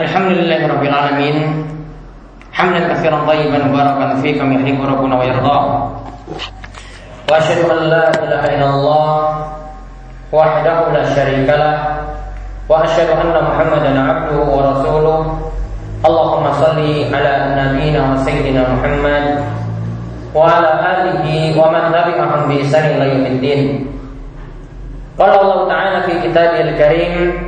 الحمد لله رب العالمين حمدا كثيرا طيبا مباركا فيه كما يحب ربنا ويرضاه واشهد ان لا اله الا الله وحده لا شريك له واشهد ان محمدا عبده ورسوله اللهم صل على نبينا وسيدنا محمد وعلى اله ومن تبعهم باحسان إلى يوم الدين قال الله تعالى في كتابه الكريم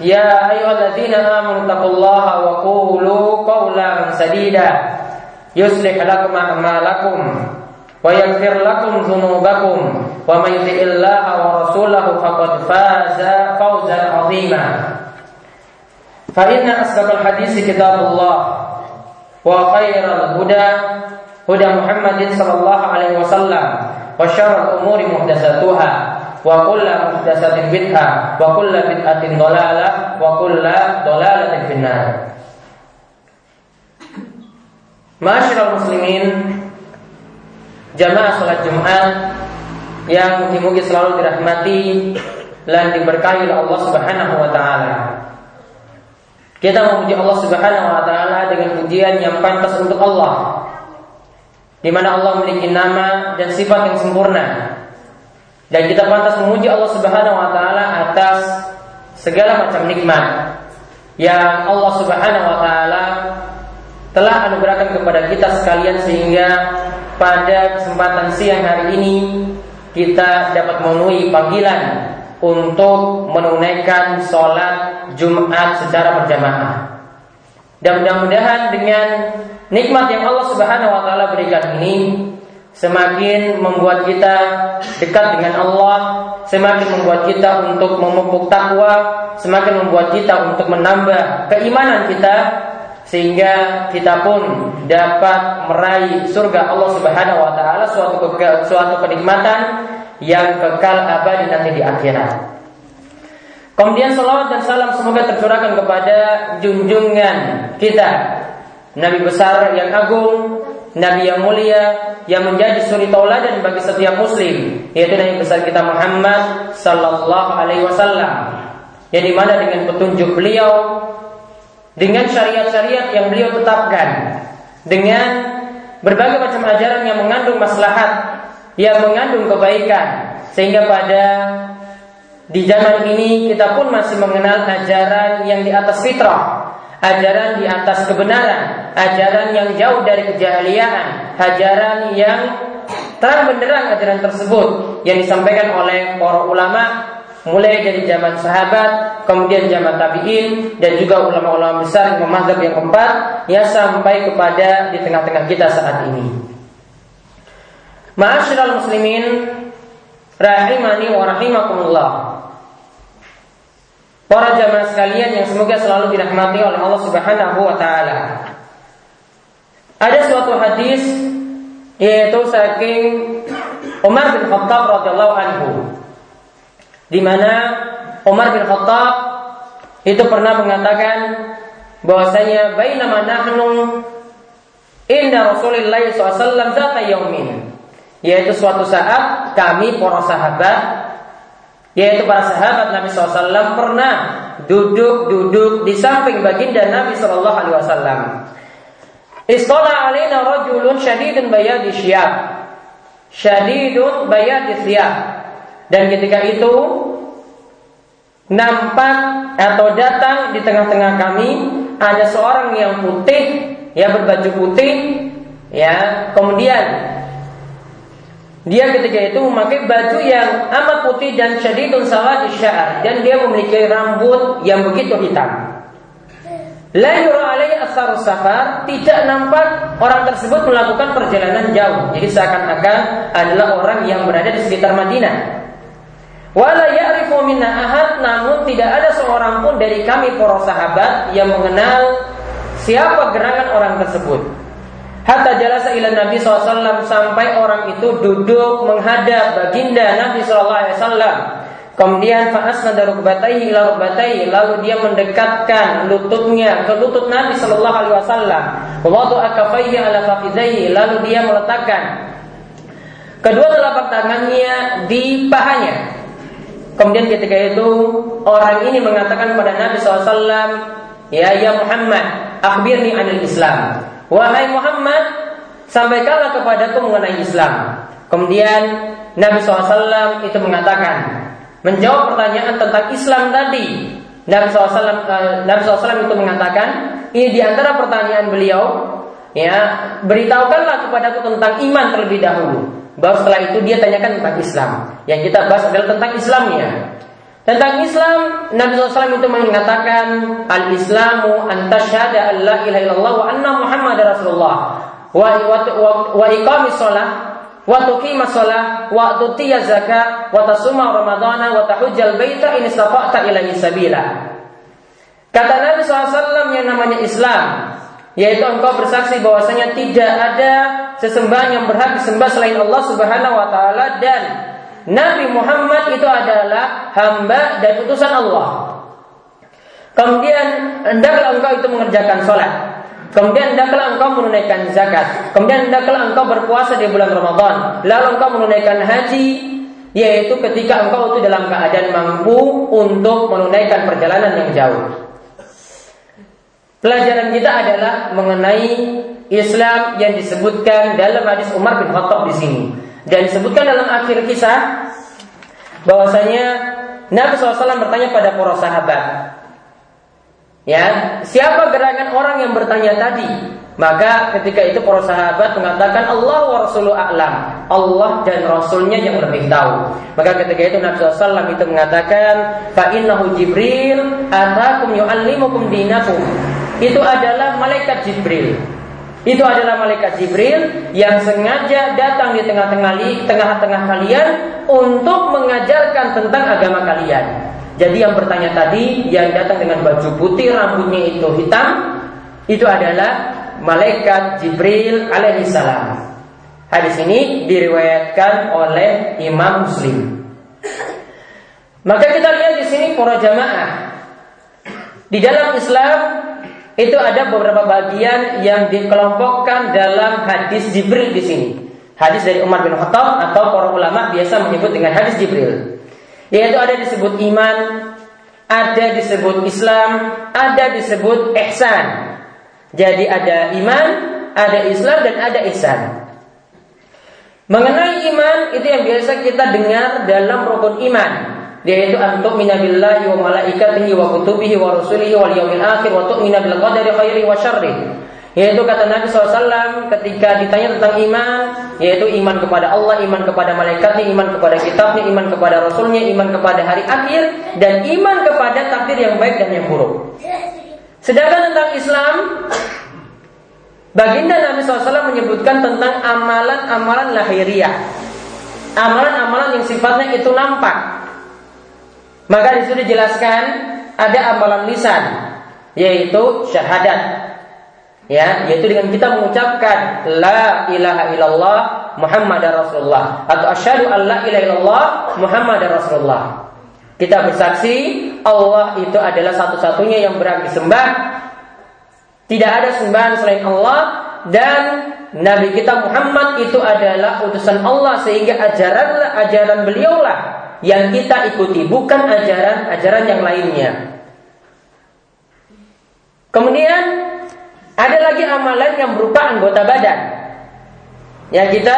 يا أيها الذين آمنوا اتقوا الله وقولوا قولا سديدا. يصلح لكم أعمالكم ويغفر لكم ذنوبكم. ومن يطع الله ورسوله فقد فاز فوزا عظيما. فإن أصدق الحديث كتاب الله وخير الهدى هدى محمد صلى الله عليه وسلم وشر الأمور محدثاتها. wa kulla muhdatsatin bid'ah wa kulla bid'atin dhalalah wa kulla dhalalatin finnar. Masyarul muslimin Jamaah sholat Jumat Yang mungkin selalu dirahmati Dan diberkahi oleh Allah subhanahu wa ta'ala. Kita memuji Allah subhanahu wa ta'ala Dengan pujian yang pantas untuk Allah di mana Allah memiliki nama dan sifat yang sempurna dan kita pantas memuji Allah Subhanahu wa taala atas segala macam nikmat yang Allah Subhanahu wa taala telah anugerahkan kepada kita sekalian sehingga pada kesempatan siang hari ini kita dapat memenuhi panggilan untuk menunaikan sholat Jumat secara berjamaah. Dan mudah-mudahan dengan nikmat yang Allah Subhanahu wa taala berikan ini semakin membuat kita dekat dengan Allah, semakin membuat kita untuk memupuk takwa, semakin membuat kita untuk menambah keimanan kita sehingga kita pun dapat meraih surga Allah Subhanahu wa taala suatu suatu kenikmatan yang kekal abadi nanti di akhirat. Kemudian salawat dan salam semoga tercurahkan kepada junjungan kita Nabi besar yang agung Nabi yang mulia yang menjadi suri tauladan bagi setiap muslim yaitu Nabi besar kita Muhammad sallallahu alaihi wasallam. Yang di mana dengan petunjuk beliau dengan syariat-syariat yang beliau tetapkan dengan berbagai macam ajaran yang mengandung maslahat yang mengandung kebaikan sehingga pada di zaman ini kita pun masih mengenal ajaran yang di atas fitrah, ajaran di atas kebenaran, ajaran yang jauh dari kejahiliaan, ajaran yang terang benderang ajaran tersebut yang disampaikan oleh para ulama mulai dari zaman sahabat, kemudian zaman tabi'in dan juga ulama-ulama besar yang mazhab yang keempat ya sampai kepada di tengah-tengah kita saat ini. Ma'asyiral muslimin rahimani wa rahimakumullah. Para jamaah sekalian yang semoga selalu dirahmati oleh Allah Subhanahu wa taala. Ada suatu hadis yaitu saking Umar bin Khattab radhiyallahu anhu di mana Umar bin Khattab itu pernah mengatakan bahwasanya bainama nahnu inda Rasulillah SAW zata yaumin yaitu suatu saat kami para sahabat yaitu para sahabat Nabi SAW pernah duduk-duduk di samping baginda Nabi Shallallahu Alaihi Wasallam. Istola alina rajulun syadidun bayadi syiyab. Syadidun bayadi syiyab. Dan ketika itu nampak atau datang di tengah-tengah kami ada seorang yang putih, ya berbaju putih, ya kemudian dia ketika itu memakai baju yang amat putih dan syadidun sawad sya'ar dan dia memiliki rambut yang begitu hitam. La yura asar safar, tidak nampak orang tersebut melakukan perjalanan jauh. Jadi seakan-akan adalah orang yang berada di sekitar Madinah. Wala ya'rifu minna ahad namun tidak ada seorang pun dari kami para sahabat yang mengenal siapa gerangan orang tersebut. Hatta jalasa ila Nabi SAW sampai orang itu duduk menghadap baginda Nabi SAW. Kemudian fa'asnada rukbatayhi ila rukbatayhi lalu dia mendekatkan lututnya ke lutut Nabi sallallahu alaihi wasallam. Wa akafaihi ala faqidaihi lalu dia meletakkan kedua telapak tangannya di pahanya. Kemudian ketika itu orang ini mengatakan kepada Nabi SAW, Ya ya Muhammad, akhbirni anil Islam. Wahai Muhammad, sampaikanlah kepadaku mengenai Islam. Kemudian Nabi SAW itu mengatakan, menjawab pertanyaan tentang Islam tadi. Nabi SAW, uh, Nabi SAW itu mengatakan, ini di antara pertanyaan beliau, ya beritahukanlah kepadaku tentang iman terlebih dahulu. Baru setelah itu dia tanyakan tentang Islam. Yang kita bahas adalah tentang Islamnya. Tentang Islam, Nabi SAW itu mengatakan Al-Islamu antasyhada an la ilaha illallah wa anna Muhammad Rasulullah wa wa, wa, wa iqamis shalah wa tuqima shalah wa tutiya zakat wa tasuma ramadhana wa tahujjal baita in istata'ta ilaihi sabila. Kata Nabi SAW yang namanya Islam yaitu engkau bersaksi bahwasanya tidak ada sesembahan yang berhak disembah selain Allah Subhanahu wa taala dan Nabi Muhammad itu adalah hamba dan utusan Allah. Kemudian hendaklah engkau itu mengerjakan sholat Kemudian hendaklah engkau menunaikan zakat. Kemudian hendaklah engkau berpuasa di bulan Ramadan. Lalu engkau menunaikan haji, yaitu ketika engkau itu dalam keadaan mampu untuk menunaikan perjalanan yang jauh. Pelajaran kita adalah mengenai Islam yang disebutkan dalam hadis Umar bin Khattab di sini. Dan disebutkan dalam akhir kisah bahwasanya Nabi SAW bertanya pada para sahabat, Ya, siapa gerangan orang yang bertanya tadi? Maka ketika itu para sahabat mengatakan Allah wa a'lam. Allah dan Rasulnya yang lebih tahu. Maka ketika itu Nabi SAW itu mengatakan, Fa innahu Jibril atakum yu'allimukum dinakum. Itu adalah malaikat Jibril. Itu adalah malaikat Jibril yang sengaja datang di tengah-tengah tengah-tengah kalian untuk mengajarkan tentang agama kalian. Jadi yang bertanya tadi yang datang dengan baju putih rambutnya itu hitam itu adalah malaikat Jibril alaihissalam. Hadis ini diriwayatkan oleh Imam Muslim. Maka kita lihat di sini para jamaah. Di dalam Islam itu ada beberapa bagian yang dikelompokkan dalam hadis Jibril di sini. Hadis dari Umar bin Khattab atau para ulama biasa menyebut dengan hadis Jibril. Yaitu ada disebut iman, ada disebut Islam, ada disebut ihsan. Jadi ada iman, ada Islam dan ada ihsan. Mengenai iman itu yang biasa kita dengar dalam rukun iman yaitu antuk minabillahi wa malaikatihi wa kutubihi wa rusulihi wal yaumil akhir wa tu'mina bil qadari khairi wa syarri yaitu kata Nabi SAW ketika ditanya tentang iman, yaitu iman kepada Allah, iman kepada malaikatnya, iman kepada kitabnya, iman kepada rasulnya, iman kepada hari akhir, dan iman kepada takdir yang baik dan yang buruk. Sedangkan tentang Islam, baginda Nabi SAW menyebutkan tentang amalan-amalan lahiriah. Amalan-amalan yang sifatnya itu nampak. Maka di situ dijelaskan ada amalan lisan, yaitu syahadat. Ya yaitu dengan kita mengucapkan la ilaha illallah Muhammad Rasulullah atau asyhadu an la ilaha illallah Muhammad Rasulullah. Kita bersaksi Allah itu adalah satu-satunya yang berhak disembah. Tidak ada sembahan selain Allah dan Nabi kita Muhammad itu adalah utusan Allah sehingga ajaran ajaran beliaulah yang kita ikuti bukan ajaran-ajaran yang lainnya. Kemudian ada lagi amalan yang berupa anggota badan. Ya kita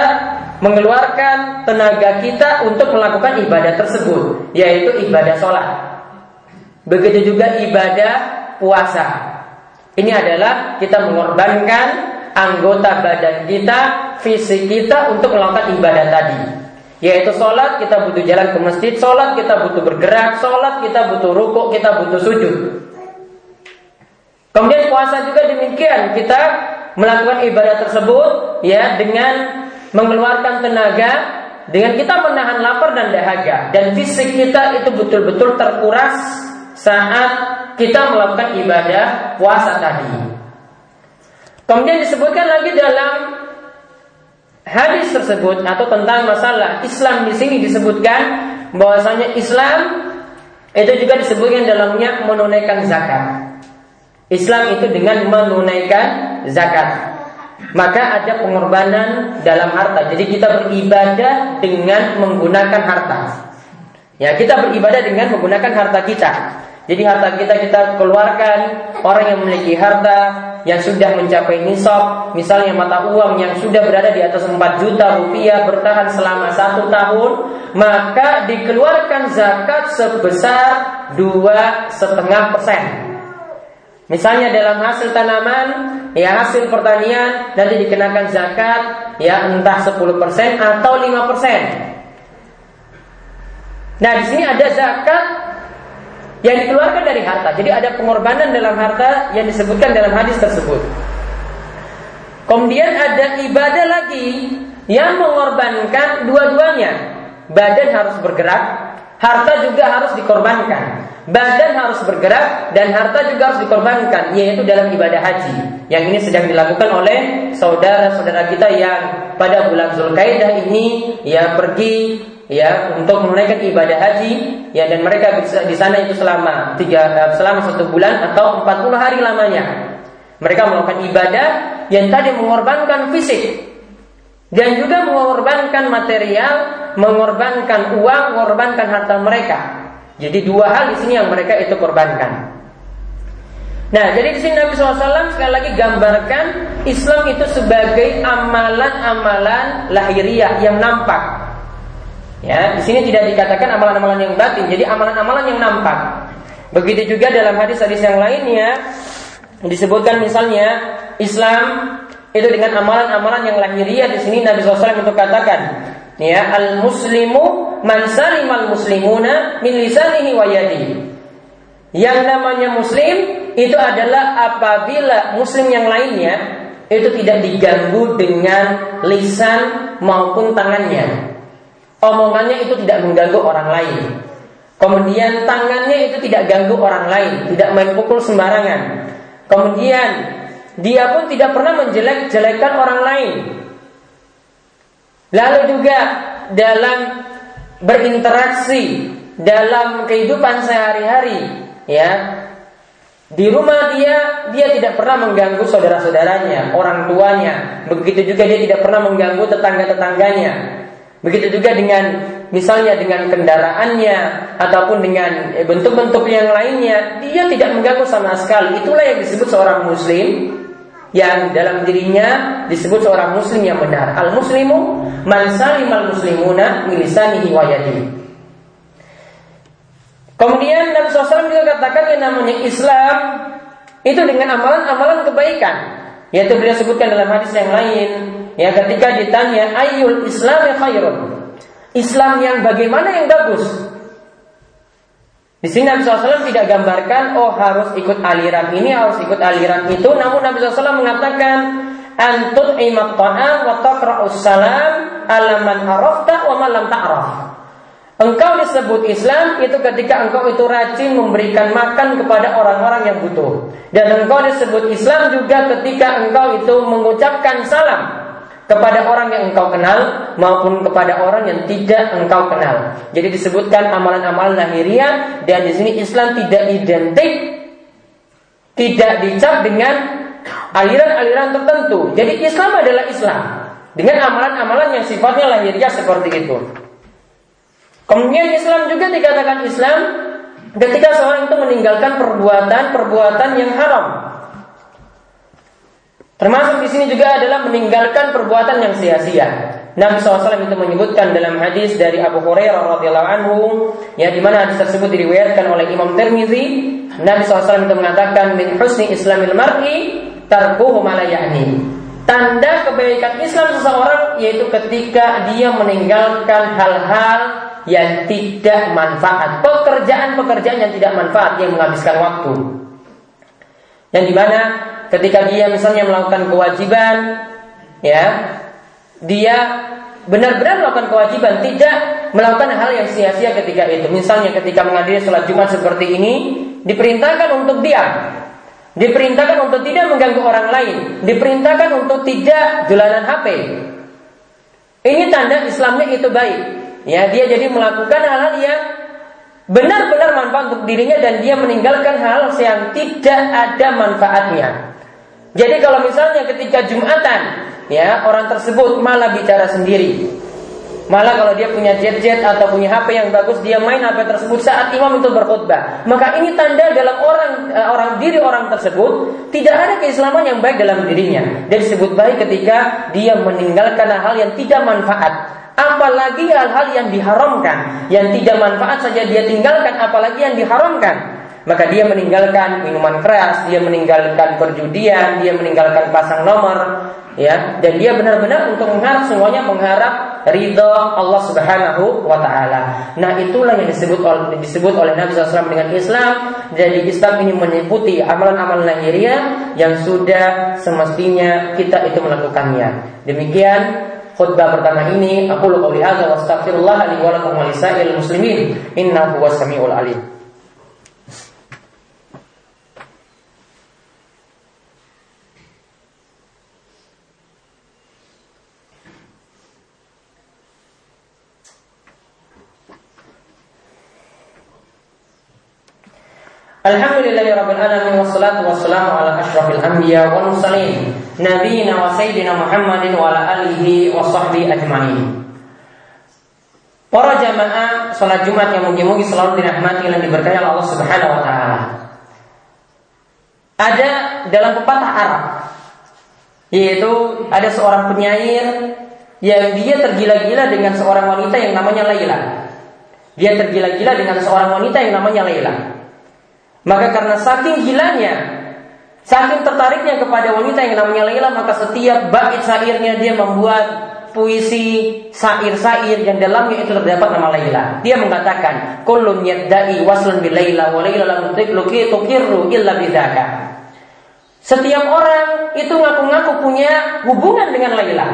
mengeluarkan tenaga kita untuk melakukan ibadah tersebut, yaitu ibadah sholat. Begitu juga ibadah puasa. Ini adalah kita mengorbankan anggota badan kita, fisik kita untuk melakukan ibadah tadi. Yaitu sholat kita butuh jalan ke masjid, sholat kita butuh bergerak, sholat kita butuh rukuk, kita butuh sujud. Kemudian puasa juga demikian, kita melakukan ibadah tersebut ya dengan mengeluarkan tenaga dengan kita menahan lapar dan dahaga dan fisik kita itu betul-betul terkuras saat kita melakukan ibadah puasa tadi. Kemudian disebutkan lagi dalam hadis tersebut atau tentang masalah Islam di sini disebutkan bahwasanya Islam itu juga disebutkan dalamnya menunaikan zakat. Islam itu dengan menunaikan zakat. Maka ada pengorbanan dalam harta. Jadi kita beribadah dengan menggunakan harta. Ya, kita beribadah dengan menggunakan harta kita. Jadi harta kita kita keluarkan orang yang memiliki harta yang sudah mencapai nisab, misalnya mata uang yang sudah berada di atas 4 juta rupiah bertahan selama satu tahun, maka dikeluarkan zakat sebesar dua setengah persen. Misalnya dalam hasil tanaman, ya hasil pertanian nanti dikenakan zakat ya entah 10% atau 5%. Nah, di sini ada zakat yang dikeluarkan dari harta. Jadi ada pengorbanan dalam harta yang disebutkan dalam hadis tersebut. Kemudian ada ibadah lagi yang mengorbankan dua-duanya. Badan harus bergerak, harta juga harus dikorbankan. Badan harus bergerak dan harta juga harus dikorbankan, yaitu dalam ibadah haji. Yang ini sedang dilakukan oleh saudara-saudara kita yang pada bulan Zulkaidah ini ya pergi ya untuk menunaikan ibadah haji ya dan mereka bisa di sana itu selama tiga eh, selama satu bulan atau 40 hari lamanya mereka melakukan ibadah yang tadi mengorbankan fisik dan juga mengorbankan material, mengorbankan uang, mengorbankan harta mereka. Jadi dua hal di sini yang mereka itu korbankan. Nah, jadi di sini Nabi SAW sekali lagi gambarkan Islam itu sebagai amalan-amalan lahiriah yang nampak. Ya, di sini tidak dikatakan amalan-amalan yang batin, jadi amalan-amalan yang nampak. Begitu juga dalam hadis-hadis yang lainnya disebutkan misalnya Islam itu dengan amalan-amalan yang lahiriah di sini Nabi SAW untuk katakan ya al muslimu man salimal muslimuna min lisanihi wa yadihi yang namanya muslim itu adalah apabila muslim yang lainnya itu tidak diganggu dengan lisan maupun tangannya Omongannya itu tidak mengganggu orang lain. Kemudian tangannya itu tidak ganggu orang lain, tidak main pukul sembarangan. Kemudian dia pun tidak pernah menjelek-jelekan orang lain. Lalu juga dalam berinteraksi dalam kehidupan sehari-hari, ya. Di rumah dia, dia tidak pernah mengganggu saudara-saudaranya, orang tuanya. Begitu juga dia tidak pernah mengganggu tetangga-tetangganya. Begitu juga dengan misalnya dengan kendaraannya ataupun dengan eh, bentuk-bentuk yang lainnya, dia tidak mengganggu sama sekali. Itulah yang disebut seorang muslim yang dalam dirinya disebut seorang muslim yang benar. Al muslimu man salimal muslimuna milisanihi wa Kemudian Nabi SAW juga katakan yang namanya Islam itu dengan amalan-amalan kebaikan. Yaitu beliau sebutkan dalam hadis yang lain Ya ketika ditanya ayul Islam yang khairun. Islam yang bagaimana yang bagus? Di sini Nabi SAW tidak gambarkan oh harus ikut aliran ini, harus ikut aliran itu. Namun Nabi SAW mengatakan antud imat ta'am wa taqra'us salam alaman arafta wa malam ta'raf. Engkau disebut Islam itu ketika engkau itu rajin memberikan makan kepada orang-orang yang butuh. Dan engkau disebut Islam juga ketika engkau itu mengucapkan salam kepada orang yang engkau kenal maupun kepada orang yang tidak engkau kenal. Jadi disebutkan amalan-amalan lahiriah dan di sini Islam tidak identik tidak dicap dengan aliran-aliran tertentu. Jadi Islam adalah Islam dengan amalan-amalan yang sifatnya lahiriah seperti itu. Kemudian Islam juga dikatakan Islam ketika seorang itu meninggalkan perbuatan-perbuatan yang haram Termasuk di sini juga adalah meninggalkan perbuatan yang sia-sia. Nabi SAW itu menyebutkan dalam hadis dari Abu Hurairah radhiyallahu anhu, ya di mana hadis tersebut diriwayatkan oleh Imam Tirmizi, Nabi SAW itu mengatakan min husni islamil mar'i tarkuhu malayani. Tanda kebaikan Islam seseorang yaitu ketika dia meninggalkan hal-hal yang tidak manfaat, pekerjaan-pekerjaan yang tidak manfaat yang menghabiskan waktu. Yang di mana ketika dia misalnya melakukan kewajiban, ya, dia benar-benar melakukan kewajiban, tidak melakukan hal yang sia-sia ketika itu. Misalnya ketika menghadiri sholat Jumat seperti ini, diperintahkan untuk diam. Diperintahkan untuk tidak mengganggu orang lain. Diperintahkan untuk tidak jalanan HP. Ini tanda Islamnya itu baik. Ya, dia jadi melakukan hal-hal yang benar-benar manfaat untuk dirinya dan dia meninggalkan hal yang tidak ada manfaatnya. Jadi kalau misalnya ketika Jumatan, ya orang tersebut malah bicara sendiri. Malah kalau dia punya jet-jet atau punya HP yang bagus, dia main HP tersebut saat imam itu berkhutbah. Maka ini tanda dalam orang eh, orang diri orang tersebut tidak ada keislaman yang baik dalam dirinya. Dan disebut baik ketika dia meninggalkan hal yang tidak manfaat apalagi hal-hal yang diharamkan, yang tidak manfaat saja dia tinggalkan, apalagi yang diharamkan. Maka dia meninggalkan minuman keras, dia meninggalkan perjudian, dia meninggalkan pasang nomor, ya, dan dia benar-benar untuk mengharap semuanya mengharap ridho Allah Subhanahu wa taala. Nah, itulah yang disebut oleh disebut oleh Nabi SAW dengan Islam. Jadi Islam ini meliputi amalan-amalan lahiriah yang sudah semestinya kita itu melakukannya. Demikian khutbah pertama ini aku lu qouli hadza wa li wa lakum wa lisa'il muslimin innahu huwas samiul alim. Alhamdulillahi rabbil alamin wassalatu wassalamu ala asyrafil anbiya wal mursalin nabiyina wa sayyidina Muhammadin wa ala alihi wa sahbihi ajma'in. Para jamaah salat Jumat yang mungkin-mungkin selalu dirahmati dan diberkahi Allah Subhanahu wa taala. Ada dalam pepatah Arab yaitu ada seorang penyair yang dia tergila-gila dengan seorang wanita yang namanya Laila. Dia tergila-gila dengan seorang wanita yang namanya Laila. Maka karena saking gilanya Saking tertariknya kepada wanita yang namanya Laila maka setiap bait syairnya dia membuat puisi syair-syair yang dalamnya itu terdapat nama Laila. Dia mengatakan, "Kullun yadda'i waslan bi Laila wa Laila lam tukirru illa bidzaka." Setiap orang itu ngaku-ngaku punya hubungan dengan Laila.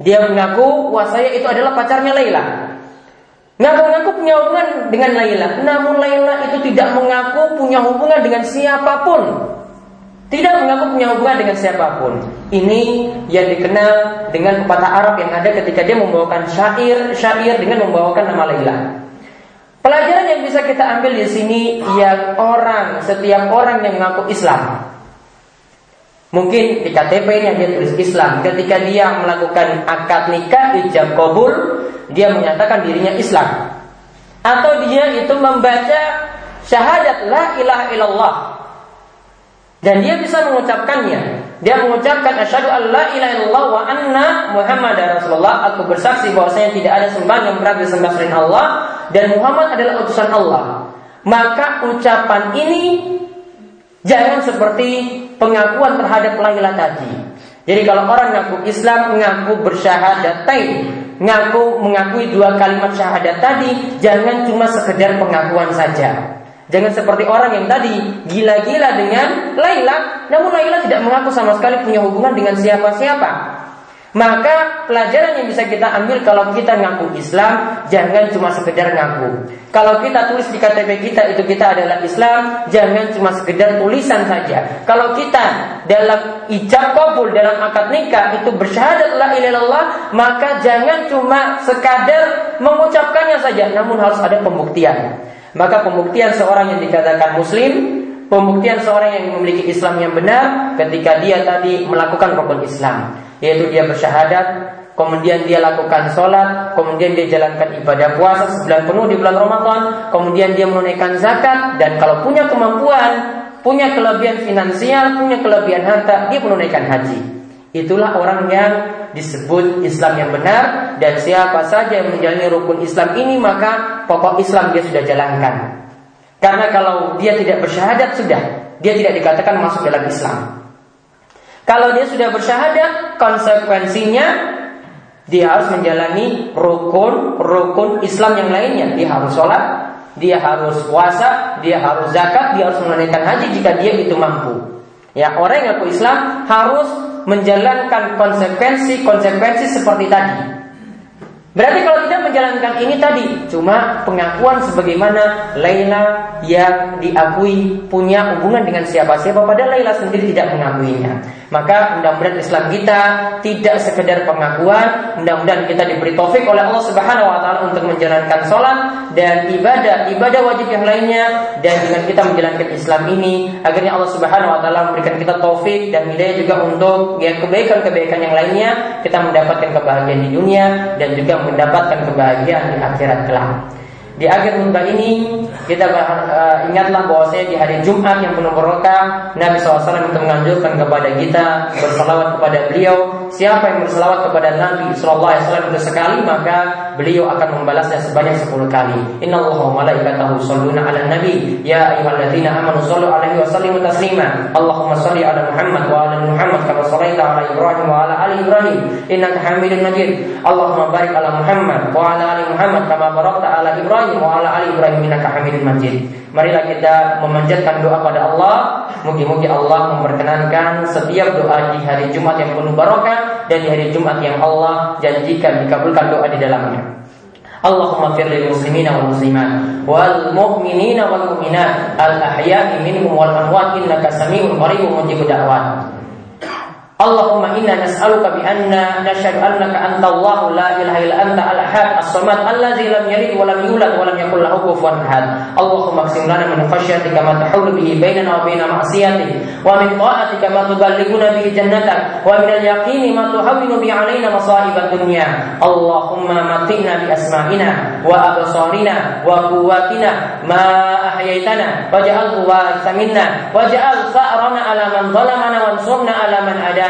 Dia mengaku wah saya itu adalah pacarnya Laila. Ngaku-ngaku punya hubungan dengan Laila. Namun Laila itu tidak mengaku punya hubungan dengan siapa pun. Tidak mengaku punya hubungan dengan siapa pun. Ini yang dikenal dengan pepatah Arab yang ada ketika dia membawakan syair, syair dengan membawakan nama Laila. Pelajaran yang bisa kita ambil di sini yang orang, setiap orang yang mengaku Islam. Mungkin di KTP-nya dia tulis Islam. Ketika dia melakukan akad nikah, ijab kabul, dia menyatakan dirinya Islam. Atau dia itu membaca syahadat la ilaha illallah dan dia bisa mengucapkannya. Dia mengucapkan asyhadu alla ilaha illallah wa anna muhammadar rasulullah. Aku bersaksi bahwasanya tidak ada sembahan yang berhak disembah selain Allah dan Muhammad adalah utusan Allah. Maka ucapan ini jangan seperti pengakuan terhadap la tadi. Jadi kalau orang mengaku Islam, mengaku bersyahadat, mengaku mengakui dua kalimat syahadat tadi, jangan cuma sekedar pengakuan saja. Jangan seperti orang yang tadi gila-gila dengan Laila, namun Laila tidak mengaku sama sekali punya hubungan dengan siapa-siapa. Maka pelajaran yang bisa kita ambil kalau kita ngaku Islam Jangan cuma sekedar ngaku. Kalau kita tulis di KTP kita itu kita adalah Islam Jangan cuma sekedar tulisan saja. Kalau kita dalam ijab kabul dalam akad nikah Itu bersyahadat la ilallah Maka jangan cuma sekadar mengucapkannya saja Namun harus ada pembuktian. Maka pembuktian seorang yang dikatakan muslim Pembuktian seorang yang memiliki Islam yang benar Ketika dia tadi melakukan rukun Islam Yaitu dia bersyahadat Kemudian dia lakukan sholat Kemudian dia jalankan ibadah puasa Sebulan penuh di bulan Ramadan Kemudian dia menunaikan zakat Dan kalau punya kemampuan Punya kelebihan finansial Punya kelebihan harta Dia menunaikan haji Itulah orang yang disebut Islam yang benar dan siapa saja yang menjalani rukun Islam ini maka pokok Islam dia sudah jalankan. Karena kalau dia tidak bersyahadat sudah dia tidak dikatakan masuk dalam Islam. Kalau dia sudah bersyahadat konsekuensinya dia harus menjalani rukun-rukun Islam yang lainnya. Dia harus sholat, dia harus puasa, dia harus zakat, dia harus menunaikan haji jika dia itu mampu. Ya, orang yang aku Islam harus menjalankan konsekuensi-konsekuensi seperti tadi. Berarti kalau tidak menjalankan ini tadi cuma pengakuan sebagaimana Laila yang diakui punya hubungan dengan siapa-siapa padahal Laila sendiri tidak mengakuinya. Maka mudah-mudahan Islam kita tidak sekedar pengakuan, mudah-mudahan kita diberi taufik oleh Allah Subhanahu wa taala untuk menjalankan sholat dan ibadah ibadah wajib yang lainnya dan dengan kita menjalankan Islam ini agarnya Allah Subhanahu wa taala memberikan kita taufik dan hidayah juga untuk ya kebaikan-kebaikan yang lainnya kita mendapatkan kebahagiaan di dunia dan juga mendapatkan kebahagiaan di akhirat kelak. Di akhir khutbah ini kita uh, ingatlah bahwasanya di hari Jumat yang penuh berkah Nabi SAW itu menganjurkan kepada kita bersalawat kepada beliau. Siapa yang bersalawat kepada Nabi SAW itu sekali maka beliau akan membalasnya sebanyak 10 kali. Inna Allah wa malaikatahu salluna ala nabi ya ayyuhalladzina amanu sallu alaihi wa sallimu taslima. Allahumma salli ala Muhammad wa ala Muhammad kama sallaita ala Ibrahim wa ala ali Ibrahim innaka Hamidum Majid. Allahumma barik ala Muhammad wa ala ali Muhammad kama barakta ala Ibrahim Ibrahim wa ala ali Ibrahim innaka Hamidum Majid. Marilah kita memanjatkan doa pada Allah. Mungkin-mungkin Allah memperkenankan setiap doa di hari Jumat yang penuh barokah dan di hari Jumat yang Allah janjikan dikabulkan doa di dalamnya. Allahumma fir lil muslimina wal muslimat wal mu'minina wal mu'minat al ahya'i minhum wal Allahumma inna nas'aluka bi anna nashhadu annaka anta Allah la ilaha illa anta al-ahad as-samad allazi lam yalid wa lam yulad wa lam yakul lahu kufuwan ahad. Allahumma qsim lana min khashyatika ma tahulu bihi bainana wa bain ma'siyatik wa min ta'atika ma tuballighuna bihi jannatak wa min al-yaqini ma tuhawwinu bi alaina masa'ib ad-dunya. Allahumma matina bi asma'ina wa absarina wa quwwatina ma ahyaytana waj'alhu waritha minna waj'al sa'rana ala man zalamana wansurna ala man ada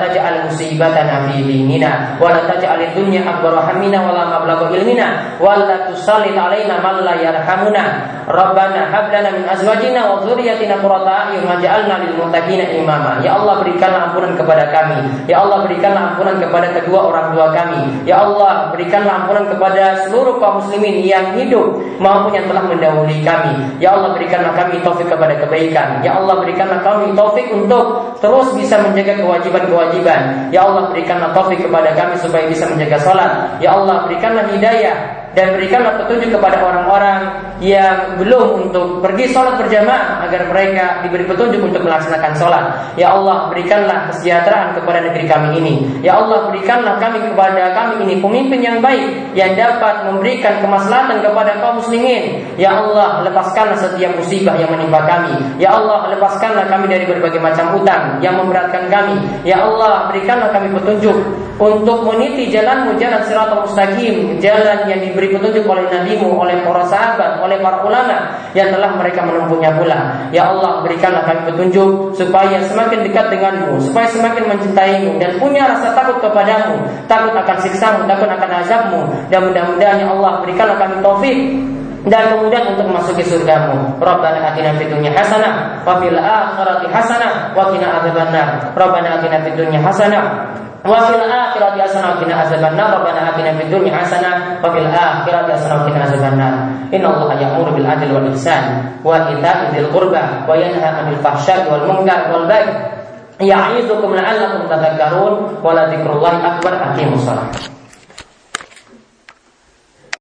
taj'al musibatana fi dinina wa la taj'al dunya akbar hamina wa la mablagha ilmina wa la tusallit alaina man la yarhamuna. Rabbana hab lana min azwajina wa dhurriyyatina qurrata a'yun waj'alna lil muttaqina imama. Ya Allah berikanlah ampunan kepada kami. Ya Allah berikanlah ampunan kepada kedua orang tua kami. Ya Allah berikanlah ampunan kepada seluruh kaum muslimin yang hidup maupun yang telah mendahului kami. Ya Allah berikanlah kami taufik kepada kebaikan. Ya Allah berikanlah kami taufik untuk terus bisa menjaga menjaga kewajiban-kewajiban. Ya Allah berikanlah taufik kepada kami supaya bisa menjaga sholat. Ya Allah berikanlah hidayah dan berikanlah petunjuk kepada orang-orang yang belum untuk pergi sholat berjamaah agar mereka diberi petunjuk untuk melaksanakan sholat. Ya Allah berikanlah kesejahteraan kepada negeri kami ini. Ya Allah berikanlah kami kepada kami ini pemimpin yang baik yang dapat memberikan kemaslahatan kepada kaum muslimin. Ya Allah lepaskanlah setiap musibah yang menimpa kami. Ya Allah lepaskanlah kami dari berbagai macam utang yang memberatkan kami. Ya Allah berikanlah kami petunjuk untuk meniti jalanmu jalan siratal mustaqim, jalan yang diberi petunjuk oleh nabimu, oleh para sahabat, oleh para ulama yang telah mereka menempuhnya pula. Ya Allah, berikanlah kami petunjuk supaya semakin dekat denganmu, supaya semakin mencintaimu dan punya rasa takut kepadamu, takut akan siksamu, takut akan azabmu. Dan mudah-mudahan ya Allah berikanlah kami taufik dan kemudian untuk memasuki surgamu. Rabbana atina fid dunya hasanah wa fil akhirati hasanah wa qina adzabannar. Rabbana atina fid dunya hasanah wa fil akhirati hasanah wa qina azabannar rabbana atina fid dunya hasanah wa fil akhirati hasanah wa qina azabannar innallaha ya'muru bil adli wal ihsan wa ita'i dzil qurba wa yanha 'anil fahsya'i wal munkar wal baghi. Ya'idukum la'allakum tadhakkarun wa la dzikrullahi akbar aqimus shalah